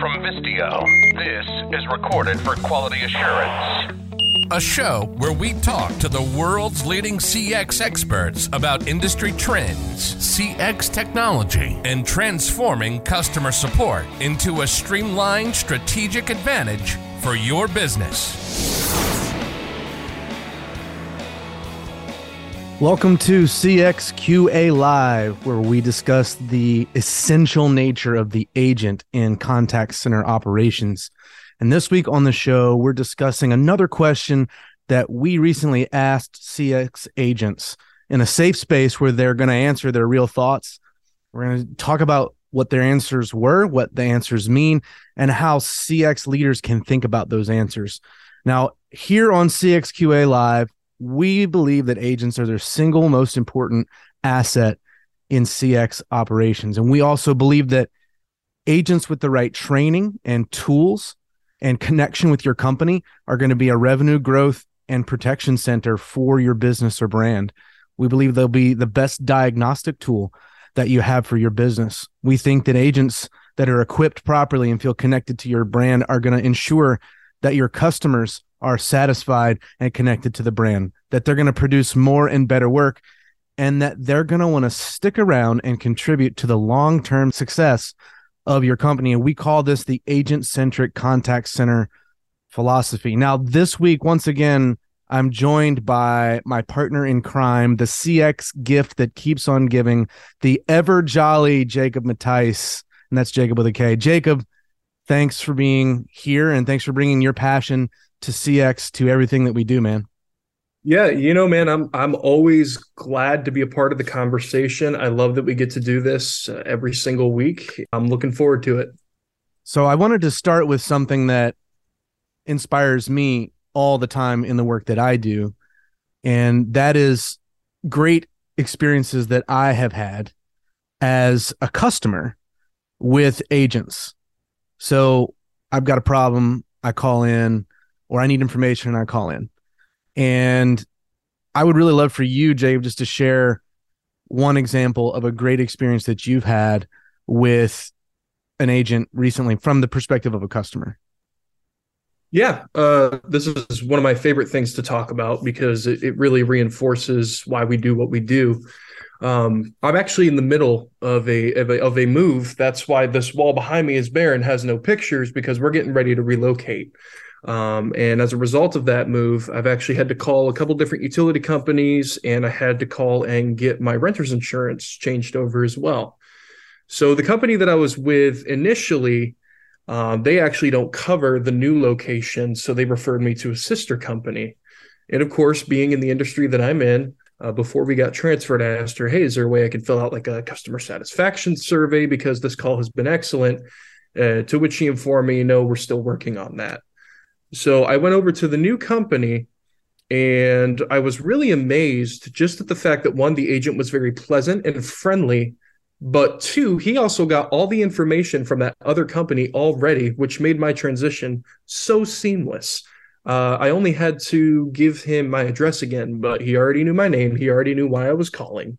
From Vistio, this is recorded for quality assurance. A show where we talk to the world's leading CX experts about industry trends, CX technology, and transforming customer support into a streamlined strategic advantage for your business. Welcome to CXQA Live, where we discuss the essential nature of the agent in contact center operations. And this week on the show, we're discussing another question that we recently asked CX agents in a safe space where they're going to answer their real thoughts. We're going to talk about what their answers were, what the answers mean, and how CX leaders can think about those answers. Now, here on CXQA Live, we believe that agents are their single most important asset in CX operations. And we also believe that agents with the right training and tools and connection with your company are going to be a revenue growth and protection center for your business or brand. We believe they'll be the best diagnostic tool that you have for your business. We think that agents that are equipped properly and feel connected to your brand are going to ensure that your customers are satisfied and connected to the brand, that they're going to produce more and better work, and that they're going to want to stick around and contribute to the long term success of your company. And we call this the agent centric contact center philosophy. Now, this week, once again, I'm joined by my partner in crime, the CX gift that keeps on giving, the ever jolly Jacob Matthijs. And that's Jacob with a K. Jacob, thanks for being here and thanks for bringing your passion to CX to everything that we do, man. Yeah, you know, man, I'm I'm always glad to be a part of the conversation. I love that we get to do this uh, every single week. I'm looking forward to it. So I wanted to start with something that inspires me all the time in the work that I do, and that is great experiences that I have had as a customer with agents. So I've got a problem, I call in, or I need information, and I call in. And I would really love for you, Jabe, just to share one example of a great experience that you've had with an agent recently from the perspective of a customer. Yeah, uh, this is one of my favorite things to talk about because it, it really reinforces why we do what we do. Um, I'm actually in the middle of a, of a, of a move. That's why this wall behind me is bare and has no pictures because we're getting ready to relocate. Um, and as a result of that move, I've actually had to call a couple different utility companies, and I had to call and get my renter's insurance changed over as well. So the company that I was with initially, um, they actually don't cover the new location, so they referred me to a sister company. And of course, being in the industry that I'm in, uh, before we got transferred, I asked her, "Hey, is there a way I can fill out like a customer satisfaction survey because this call has been excellent?" Uh, to which she informed me, "No, we're still working on that." So I went over to the new company, and I was really amazed just at the fact that one, the agent was very pleasant and friendly, but two, he also got all the information from that other company already, which made my transition so seamless. Uh, I only had to give him my address again, but he already knew my name. He already knew why I was calling.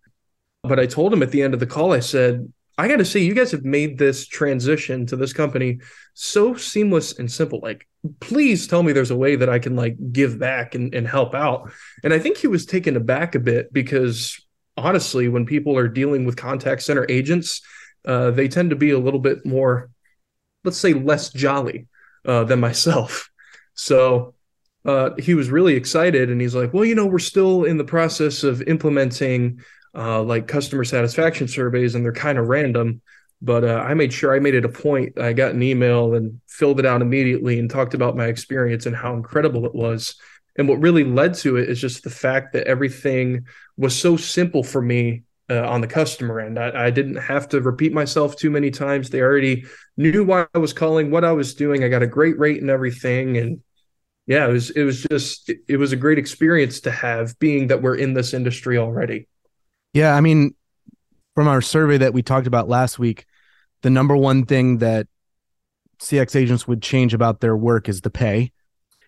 But I told him at the end of the call, I said, I got to say, you guys have made this transition to this company so seamless and simple. Like, please tell me there's a way that I can like give back and, and help out. And I think he was taken aback a bit because honestly, when people are dealing with contact center agents, uh, they tend to be a little bit more, let's say, less jolly uh, than myself. So uh, he was really excited and he's like, well, you know, we're still in the process of implementing uh, like customer satisfaction surveys and they're kind of random. But uh, I made sure I made it a point. I got an email and filled it out immediately and talked about my experience and how incredible it was. And what really led to it is just the fact that everything was so simple for me uh, on the customer end. I, I, didn't have to repeat myself too many times. They already knew why I was calling, what I was doing. I got a great rate and everything, and yeah, it was it was just it, was a great experience to have, being that we're in this industry already. Yeah, I mean, from our survey that we talked about last week, the number one thing that CX agents would change about their work is the pay.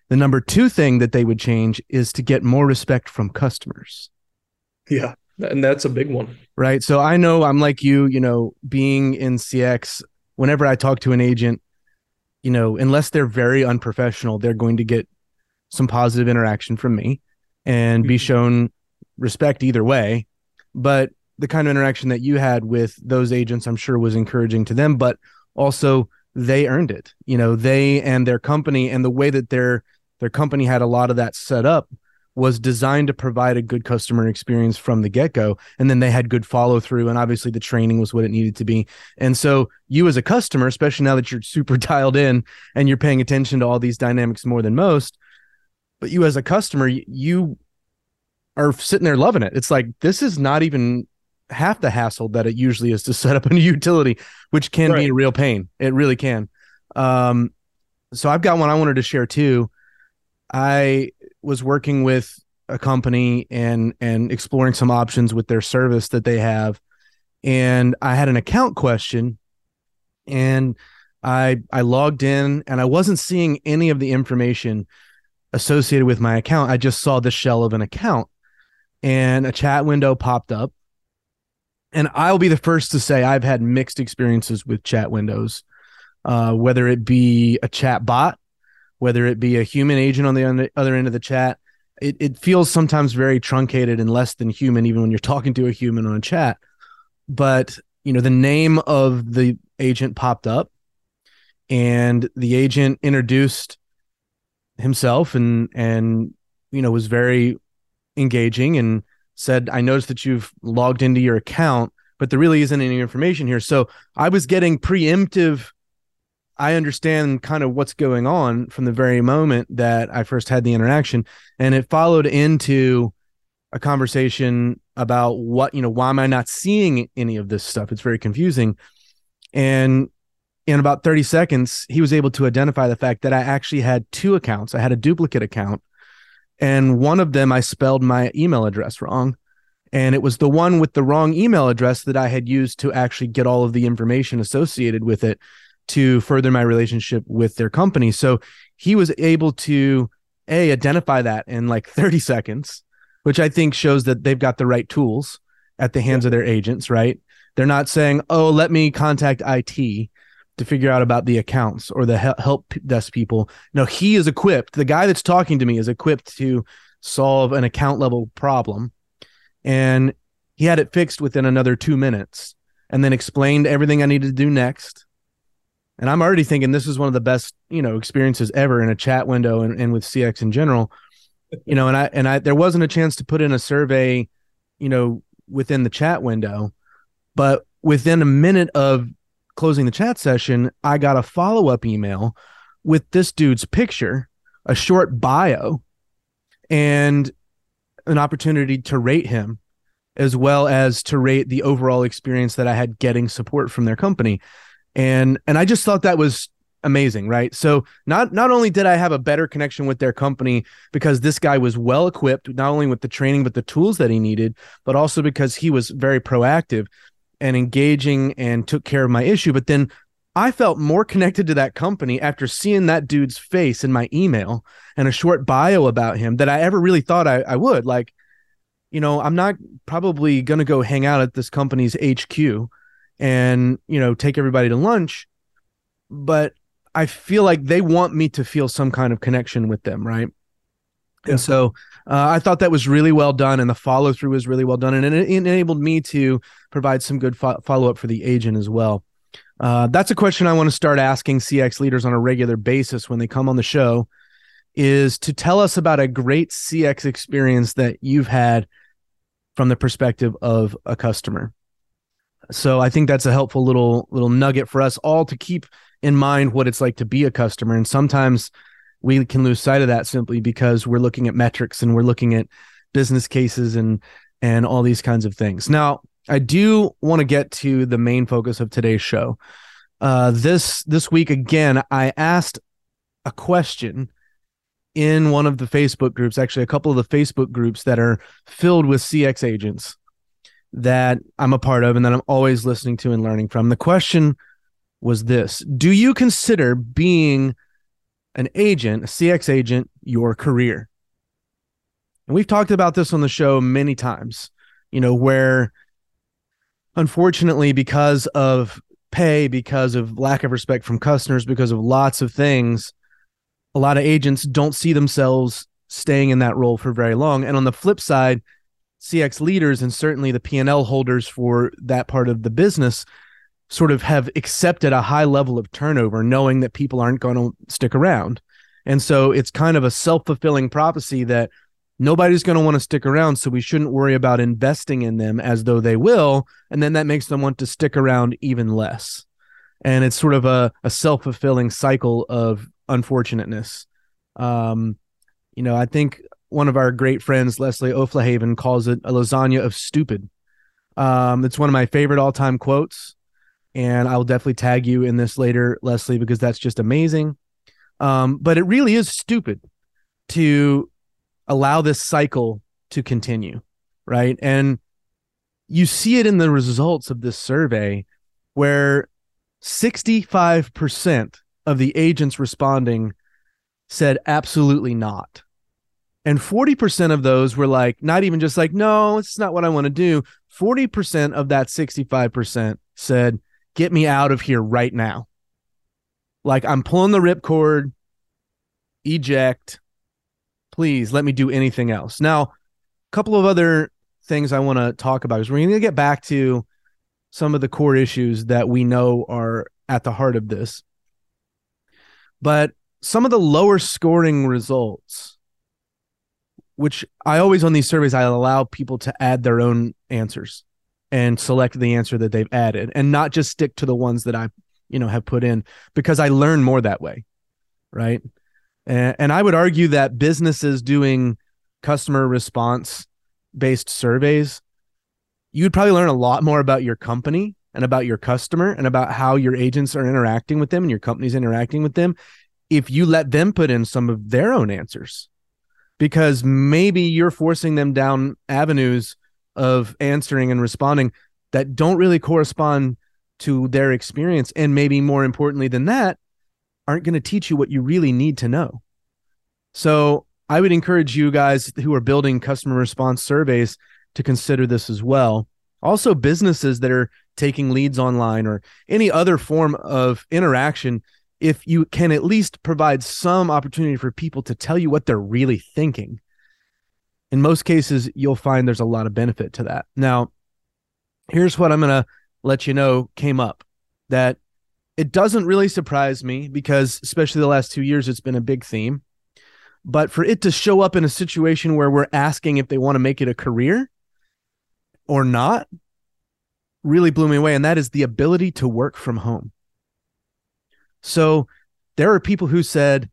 The number two thing that they would change is to get more respect from customers. Yeah. And that's a big one. Right. So I know I'm like you, you know, being in CX whenever I talk to an agent, you know, unless they're very unprofessional, they're going to get some positive interaction from me and be mm-hmm. shown respect either way. But the kind of interaction that you had with those agents, I'm sure was encouraging to them, but also they earned it. You know, they and their company and the way that their their company had a lot of that set up was designed to provide a good customer experience from the get-go and then they had good follow through and obviously the training was what it needed to be. And so you as a customer especially now that you're super dialed in and you're paying attention to all these dynamics more than most but you as a customer you are sitting there loving it. It's like this is not even half the hassle that it usually is to set up a new utility which can right. be a real pain. It really can. Um so i've got one i wanted to share too. I was working with a company and and exploring some options with their service that they have and I had an account question and I I logged in and I wasn't seeing any of the information associated with my account. I just saw the shell of an account and a chat window popped up. And I'll be the first to say I've had mixed experiences with chat windows, uh, whether it be a chat bot whether it be a human agent on the other end of the chat. It, it feels sometimes very truncated and less than human, even when you're talking to a human on a chat. But, you know, the name of the agent popped up and the agent introduced himself and, and, you know, was very engaging and said, I noticed that you've logged into your account, but there really isn't any information here. So I was getting preemptive I understand kind of what's going on from the very moment that I first had the interaction. And it followed into a conversation about what, you know, why am I not seeing any of this stuff? It's very confusing. And in about 30 seconds, he was able to identify the fact that I actually had two accounts. I had a duplicate account, and one of them I spelled my email address wrong. And it was the one with the wrong email address that I had used to actually get all of the information associated with it to further my relationship with their company. So he was able to a identify that in like 30 seconds, which I think shows that they've got the right tools at the hands yeah. of their agents, right? They're not saying, "Oh, let me contact IT to figure out about the accounts or the help desk people." No, he is equipped. The guy that's talking to me is equipped to solve an account level problem, and he had it fixed within another 2 minutes and then explained everything I needed to do next and I'm already thinking this is one of the best, you know, experiences ever in a chat window and, and with CX in general. You know, and I and I there wasn't a chance to put in a survey, you know, within the chat window, but within a minute of closing the chat session, I got a follow-up email with this dude's picture, a short bio, and an opportunity to rate him as well as to rate the overall experience that I had getting support from their company and and I just thought that was amazing right? So not not only did i have a better connection with their company because this guy was well equipped not only with the training but the tools that he needed but also because he was very proactive and engaging and took care of my issue. But then i felt more connected to that company after seeing that dude's face in my email and a short bio about him that i ever really thought i, I would. Like you know i'm not probably to go hang out at this company's hq and you know take everybody to lunch but i feel like they want me to feel some kind of connection with them right? Yeah. and so uh, i thought that was really well done and the follow through was really well done and it, enabled me to provide some good fo- follow up for the agent as well. Uh, that's a question i want to start asking cx leaders on a regular basis when they come on the show is to tell us about a great cx experience that you've had from the perspective of a customer so I think that's a helpful little little nugget for us all to keep in mind what it's like to be a customer. And sometimes we can lose sight of that simply because we're looking at metrics and we're looking at business cases and and all these kinds of things. Now, I do want to get to the main focus of today's show. Uh, this this week again, I asked a question in one of the Facebook groups, actually a couple of the Facebook groups that are filled with CX agents that I'm a part of and that I'm always listening to and learning from. The question was this Do you consider being an agent, a CX agent, your career? And we've talked about this on the show many times, you know, where unfortunately, because of pay because of lack of respect from customers because of lots of things a lot of agents don't see themselves staying in that role for very long and on the flip side cx leaders and certainly the p&l holders for that part of the business sort of have accepted a high level of turnover knowing that people aren't going to stick around. And so it's kind of a self-fulfilling prophecy that nobody's going to want to stick around so we shouldn't worry about investing in them as though they will and then that makes them want to stick around even less. And it's sort of a, a self-fulfilling cycle of unfortunateness. Um, you know i think one of our great friends leslie O'Flahavan calls it a lasagna of stupid um, it's one of my favorite all-time quotes and i will definitely tag you in this later leslie because that's just amazing um, but it really is stupid to allow this cycle to continue, right? And you see it in the results of this survey where 65% of the agents responding said absolutely not. And 40% of those were like, not even just like, no, it's not what I want to do. 40% of that 65% said, get me out of here right now. Like, I'm pulling the ripcord, eject, please let me do anything else. Now, a couple of other things I want to talk about is we're going to get back to some of the core issues that we know are at the heart of this. But some of the lower scoring results, which I always on these surveys, I allow people to add their own answers and select the answer that they've added and not just stick to the ones that I, you know, have put in because I learn more that way. Right. And, and I would argue that businesses doing customer response based surveys, you'd probably learn a lot more about your company and about your customer and about how your agents are interacting with them and your company's interacting with them if you let them put in some of their own answers because maybe you're forcing them down avenues of answering and responding that don't really correspond to their experience and maybe more importantly than that aren't going to teach you what you really need to know. So I would encourage you guys who are building customer response surveys to consider this as well. Also, businesses that are taking leads online or any other form of interaction, if you can at least provide some opportunity for people to tell you what they're really thinking, in most cases, you'll find there's a lot of benefit to that. Now, here's what I'm going to let you know came up that it doesn't really surprise me because, especially the last two years, it's been a big theme. But for it to show up in a situation where we're asking if they want to make it a career or not really blew me away. And that is the ability to work from home. So there are people who said,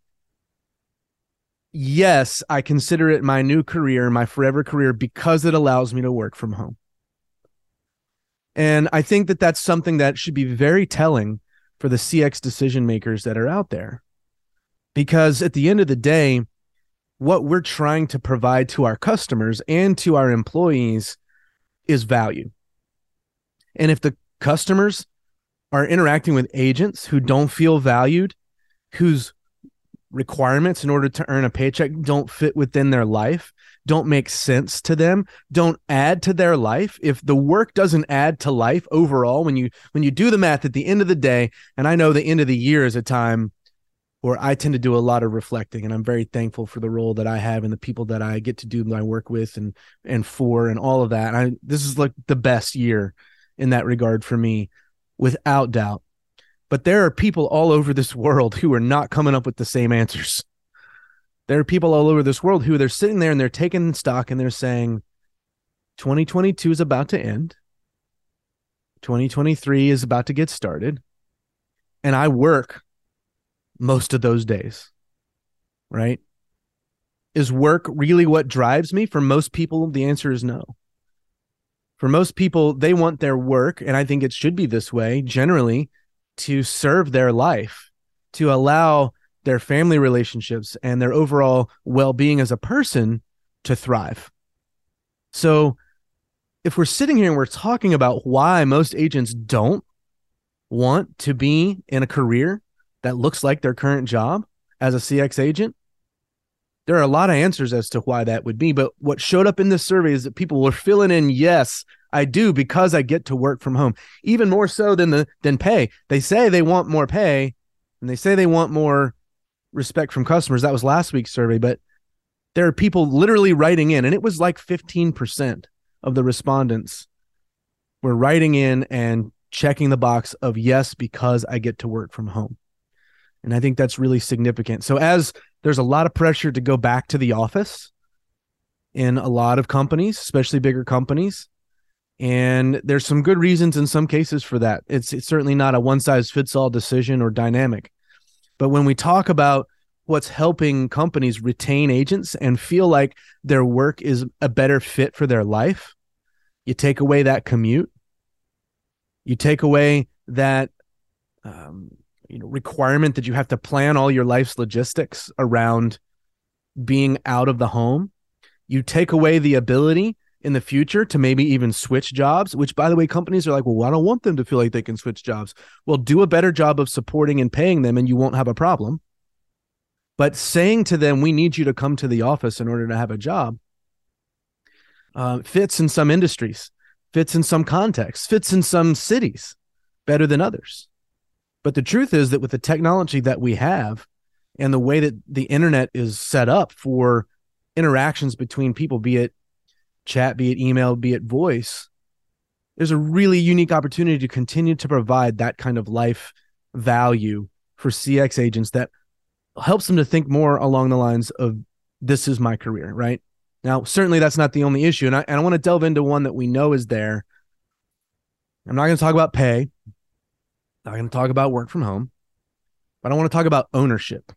Yes, I consider it my new career, my forever career, because it allows me to work from home. And I think that that's something that should be very telling for the CX decision makers that are out there. Because at the end of the day, what we're trying to provide to our customers and to our employees is value. And if the customers are interacting with agents who don't feel valued, whose requirements in order to earn a paycheck don't fit within their life, don't make sense to them don't add to their life. If the work doesn't add to life overall when you when you do the math at the end of the day and i know the end of the year is a time where i tend to do a lot of reflecting and i'm very thankful for the role that i have and the people that i get to do my work with and and for and all of that. And i this is like the best year in that regard for me without doubt. But there are people all over this world who are not coming up with the same answers. There are people all over this world who they're sitting there and they're taking stock and they're saying 2022 is about to end. 2023 is about to get started. And i work most of those days right? Is work really what drives me? For most people the answer is no for most people they want their work and i think it should be this way generally to serve their life to allow their family relationships and their overall well-being as a person to thrive. So if we're sitting here and we're talking about why most agents don't want to be in a career that looks like their current job as a CX agent, there are a lot of answers as to why that would be. But what showed up in this survey is that people were filling in yes I do because I get to work from home, even more so than the than pay. They say they want more pay, and they say they want more respect from customers. That was last week's survey, but there are people literally writing in, and it was like 15% of the respondents were writing in and checking the box of yes, because I get to work from home. And I think that's really significant. So, as there's a lot of pressure to go back to the office in a lot of companies, especially bigger companies, and there's some good reasons in some cases for that. It's, it's certainly not a one size fits all decision or dynamic. But when we talk about what's helping companies retain agents and feel like their work is a better fit for their life, you take away that commute, you take away that um, you know requirement that you have to plan all your life's logistics around being out of the home. You take away the ability in the future to maybe even switch jobs, which by the way, companies are like, well, I don't want them to feel like they can switch jobs. Well, do a better job of supporting and paying them, and you won't have a problem. But saying to them, we need you to come to the office in order to have a job uh, fits in some industries, fits in some contexts, fits in some cities better than others. But the truth is that with the technology that we have and the way that the internet is set up for interactions between people, be it chat, be it email, be it voice, there's a really unique opportunity to continue to provide that kind of life value for CX agents that helps them to think more along the lines of this is my career, right? Now, certainly that's not the only issue. And I, and I want to delve into one that we know is there. I'm not going to talk about pay. I'm not going to talk about work from home, but I want to talk about ownership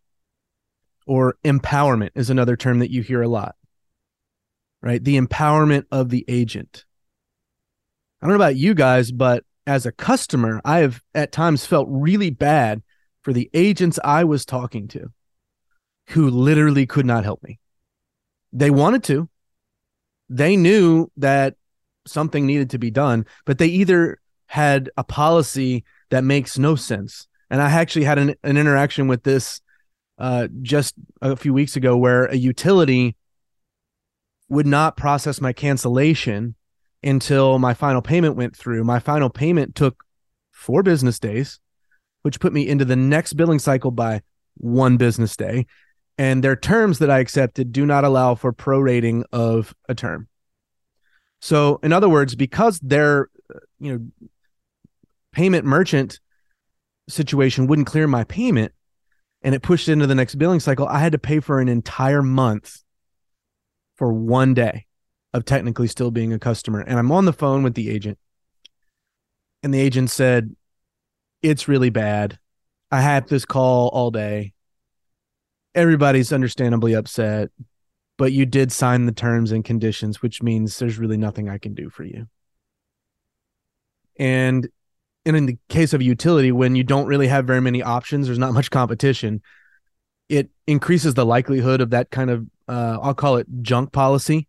or empowerment is another term that you hear a lot right? The empowerment of the agent. I don't know about you guys, but as a customer, I have at times felt really bad for the agents I was talking to who literally could not help me. They wanted to, they knew that something needed to be done, but they either had a policy that makes no sense. And I actually had an, an interaction with this uh, just a few weeks ago where a utility would not process my cancellation until my final payment went through. My final payment took four business days, which put me into the next billing cycle by one business day. And their terms that I accepted do not allow for prorating of a term. So, in other words, because their you know payment merchant situation wouldn't clear my payment and it pushed into the next billing cycle, I had to pay for an entire month for one day of technically still being a customer. And I'm on the phone with the agent. And the agent said, It's really bad. I had this call all day. Everybody's understandably upset, but you did sign the terms and conditions, which means there's really nothing I can do for you. And and in the case of utility, when you don't really have very many options, there's not much competition, it increases the likelihood of that kind of uh, I'll call it junk policy,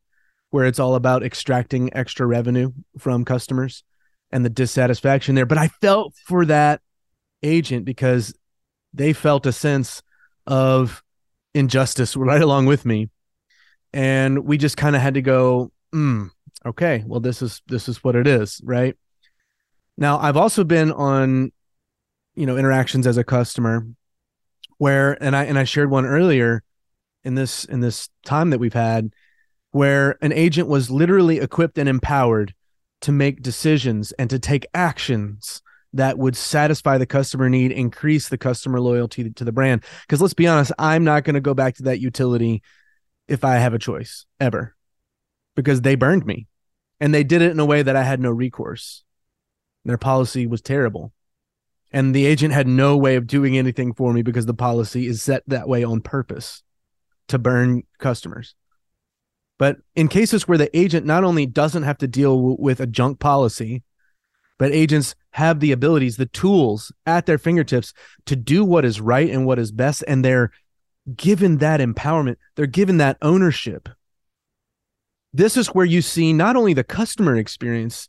where it's all about extracting extra revenue from customers and the dissatisfaction there. But I felt for that agent because they felt a sense of injustice right along with me. And we just kind of had to go, mm, okay, well, this is this is what it is, right? Now, I've also been on, you know, interactions as a customer where and I and I shared one earlier in this in this time that we've had where an agent was literally equipped and empowered to make decisions and to take actions that would satisfy the customer need, increase the customer loyalty to the brand. Because let's be honest, I'm not going to go back to that utility if I have a choice ever because they burned me and they did it in a way that I had no recourse. Their policy was terrible. And the agent had no way of doing anything for me because the policy is set that way on purpose to burn customers. But in cases where the agent not only doesn't have to deal with a junk policy, but agents have the abilities, the tools at their fingertips to do what is right and what is best. And they're given that empowerment, they're given that ownership. This is where you see not only the customer experience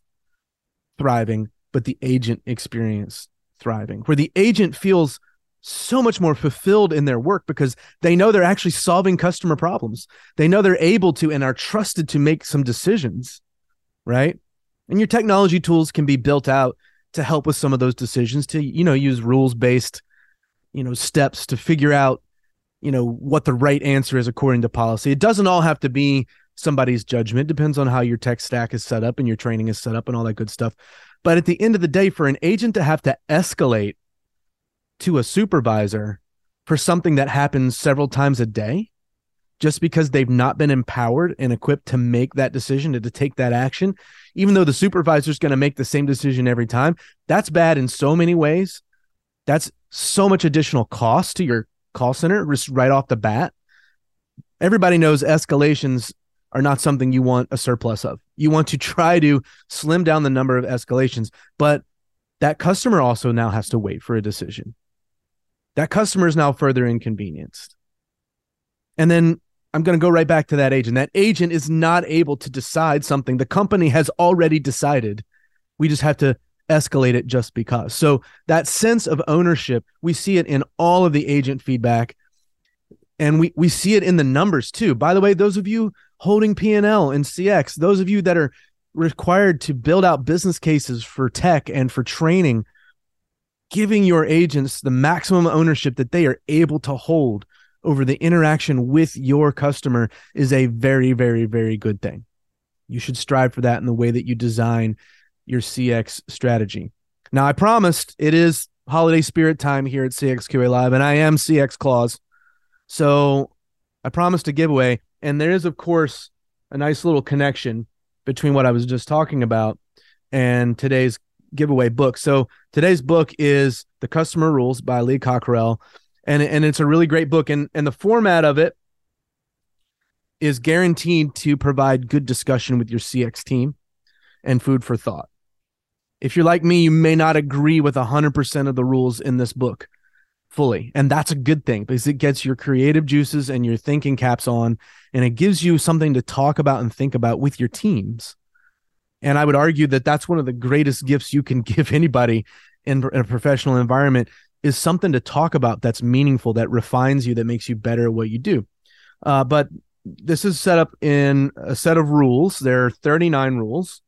thriving, but the agent experience thriving, where the agent feels so much more fulfilled in their work because they know they're actually solving customer problems. They know they're able to and are trusted to make some decisions, right? And your technology tools can be built out to help with some of those decisions to, you know, use rules based, you know, steps to figure out, you know, what the right answer is according to policy. It doesn't all have to be somebody's judgment. Depends on how your tech stack is set up and your training is set up and all that good stuff. But at the end of the day, for an agent to have to escalate to a supervisor for something that happens several times a day, just because they've not been empowered and equipped to make that decision and to take that action, even though the supervisor is going to make the same decision every time, that's bad in so many ways. That's so much additional cost to your call center just right off the bat. Everybody knows escalations are not something you want a surplus of. You want to try to slim down the number of escalations, but that customer also now has to wait for a decision. That customer is now further inconvenienced. And then I'm going to go right back to that agent. That agent is not able to decide something the company has already decided. We just have to escalate it just because. So that sense of ownership, we see it in all of the agent feedback and we we see it in the numbers too. By the way, those of you holding P&L and CX, those of you that are required to build out business cases for tech and for training, giving your agents the maximum ownership that they are able to hold over the interaction with your customer is a very, very, very good thing. You should strive for that in the way that you design your CX strategy. Now, I promised it is holiday spirit time here at CXQA Live, and I am CX Claus. So I promised a giveaway. And there is, of course, a nice little connection between what I was just talking about and today's giveaway book. So today's book is The Customer Rules by Lee Cockerell and and it's a really great book and and the format of it is guaranteed to provide good discussion with your CX team and food for thought. If you're like me, you may not agree with 100% of the rules in this book fully. And that's a good thing because it gets your creative juices and your thinking caps on and it gives you something to talk about and think about with your teams. And I would argue that that's one of the greatest gifts you can give anybody in, a professional environment is something to talk about that's meaningful, that refines you, that makes you better at what you do. Uh, but this is set up in a set of rules. There are 39 rules,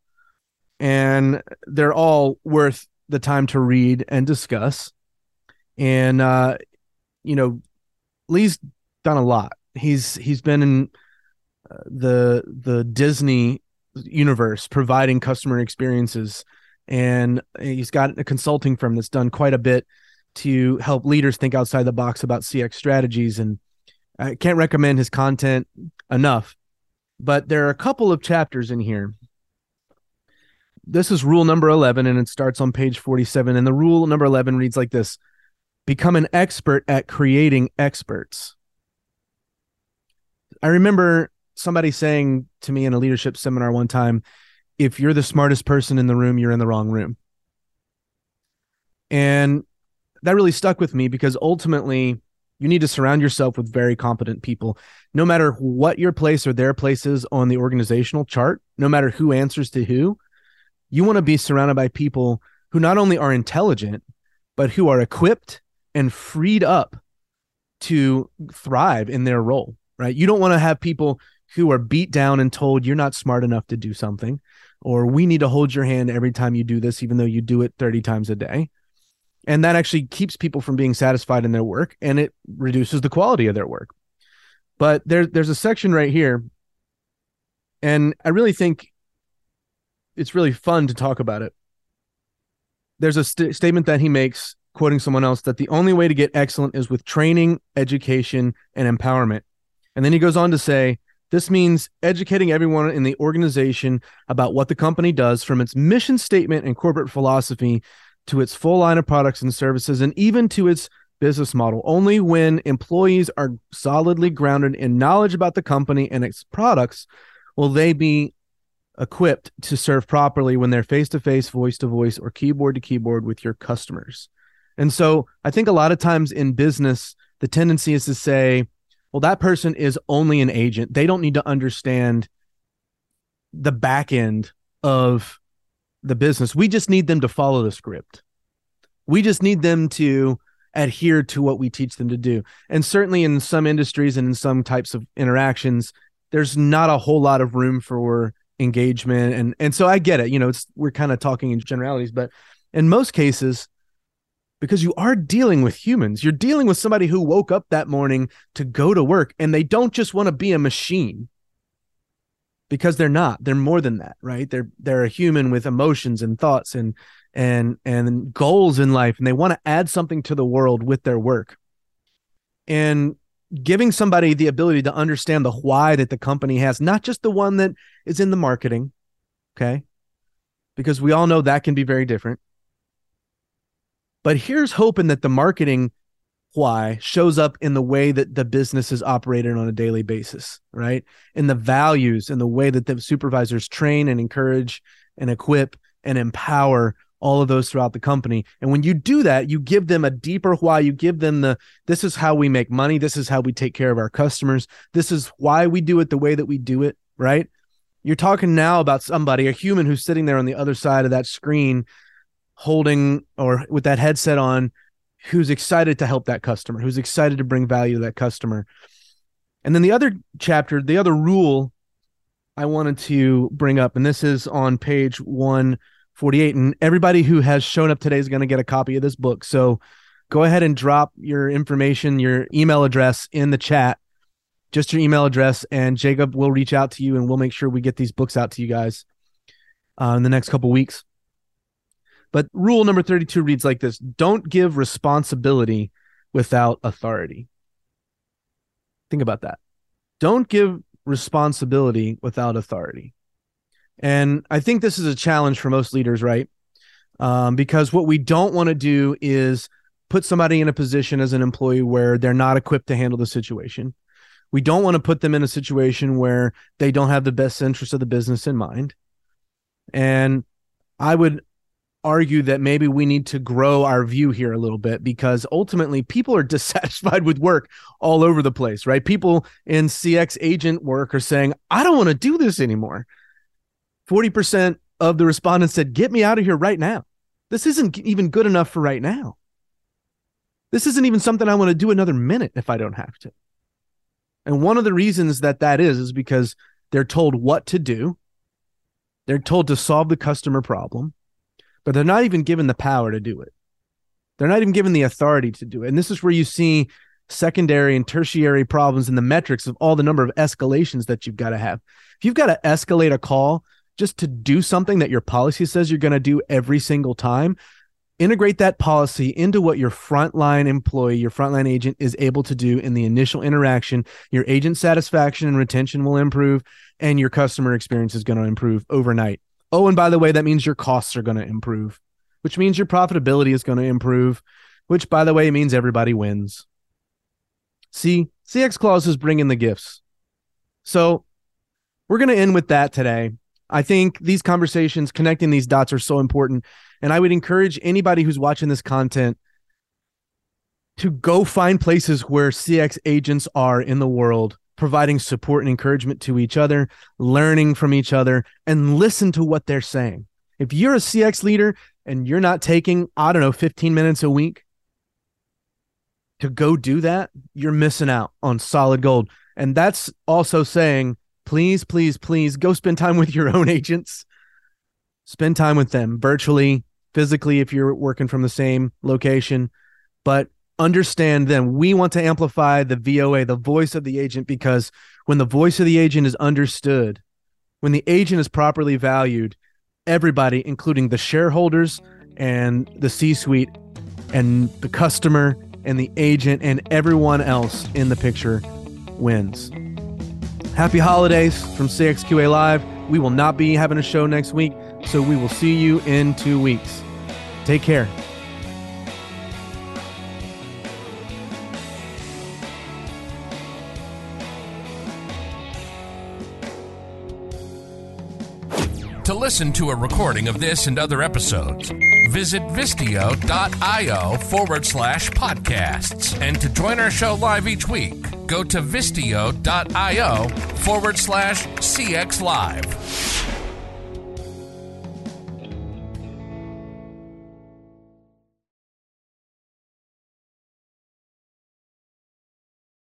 and they're all worth the time to read and discuss. And uh, you know, Lee's done a lot. He's he's been in uh, the the Disney universe providing customer experiences and he's got a consulting firm that's done quite a bit to help leaders think outside the box about CX strategies. And I can't recommend his content enough. But there are a couple of chapters in here. This is rule number 11, and it starts on page 47. And the rule number 11 reads like this Become an expert at creating experts. I remember somebody saying to me in a leadership seminar one time if you're the smartest person in the room, you're in the wrong room. And that really stuck with me because ultimately you need to surround yourself with very competent people no matter what your place or their place is on the organizational chart no matter who answers to who you want to be surrounded by people who not only are intelligent but who are equipped and freed up to thrive in their role right? You don't want to have people who are beat down and told you're not smart enough to do something or we need to hold your hand every time you do this even though you do it 30 times a day. And that actually keeps people from being satisfied in their work and it reduces the quality of their work. But there, there's a section right here and i really think it's really fun to talk about it. There's a st- statement that he makes quoting someone else that the only way to get excellent is with training education and empowerment and then he goes on to say this means educating everyone in the organization about what the company does from its mission statement and corporate philosophy to its full line of products and services and even to its business model. Only when employees are solidly grounded in knowledge about the company and its products will they be equipped to serve properly when they're face to face, voice to voice, or keyboard to keyboard with your customers. And so I think a lot of times in business, the tendency is to say, well, that person is only an agent. They don't need to understand the back end of the business. We just need them to follow the script. We just need them to adhere to what we teach them to do. And certainly in some industries and in some types of interactions, there's not a whole lot of room for engagement and and so I get it. You know, it's we're kind of talking in generalities, but in most cases, because you are dealing with humans, you're dealing with somebody who woke up that morning to go to work and they don't just want to be a machine. Because they're not. They're more than that right? They're they're a human with emotions and thoughts and and and goals in life and they want to add something to the world with their work. And giving somebody the ability to understand the why that the company has not just the one that is in the marketing okay? Because we all know that can be very different but here's hoping that the marketing why shows up in the way that the business is operated on a daily basis, right? In the values and the way that the supervisors train and encourage and equip and empower all of those throughout the company. And when you do that, you give them a deeper why. You give them the this is how we make money. This is how we take care of our customers. This is why we do it the way that we do it, right? You're talking now about somebody, a human who's sitting there on the other side of that screen holding or with that headset on who's excited to help that customer, who's excited to bring value to that customer. And then the other chapter, the other rule I wanted to bring up, and this is on page 148. And everybody who has shown up today is going to get a copy of this book. So go ahead and drop your information, your email address in the chat, just your email address, and Jacob will reach out to you and we'll make sure we get these books out to you guys uh, in the next couple weeks. But rule number 32 reads like this Don't give responsibility without authority. Think about that. Don't give responsibility without authority. And I think this is a challenge for most leaders, right? Um, because what we don't want to do is put somebody in a position as an employee where they're not equipped to handle the situation. We don't want to put them in a situation where they don't have the best interest of the business in mind. And I would argue that maybe we need to grow our view here a little bit because ultimately people are dissatisfied with work all over the place, right? People in CX agent work are saying, I don't want to do this anymore. 40% of the respondents said, Get me out of here right now. This isn't even good enough for right now. This isn't even something I want to do another minute if I don't have to. And one of the reasons that that is, is because they're told what to do. They're told to solve the customer problem but they're not even given the power to do it. They're not even given the authority to do it. And this is where you see secondary and tertiary problems in the metrics of all the number of escalations that you've got to have. If you've got to escalate a call just to do something that your policy says you're going to do every single time, integrate that policy into what your frontline employee, your frontline agent is able to do in the initial interaction. Your agent satisfaction and retention will improve, and your customer experience is going to improve overnight. Oh, and by the way, that means your costs are going to improve, which means your profitability is going to improve, which by the way means everybody wins. See, CX Claus's bring in the gifts. So we're going to end with that today. I think these conversations, connecting these dots are so important. And I would encourage anybody who's watching this content to go find places where CX agents are in the world providing support and encouragement to each other, learning from each other, and listen to what they're saying. If you're a CX leader and you're not taking, I don't know, 15 minutes a week to go do that, you're missing out on solid gold. And that's also saying, please, please, please go spend time with your own agents. Spend time with them virtually, physically, if you're working from the same location. But understand them. We want to amplify the VOA, the voice of the agent, because when the voice of the agent is understood, when the agent is properly valued, everybody, including the shareholders and the C suite and the customer and the agent and everyone else in the picture wins. Happy holidays from CXQA Live. We will not be having a show next week, so we will see you in two weeks. Take care. Listen to a recording of this and other episodes, visit Vistio.io forward slash podcasts. And to join our show live each week, go to Vistio.io forward slash CX Live.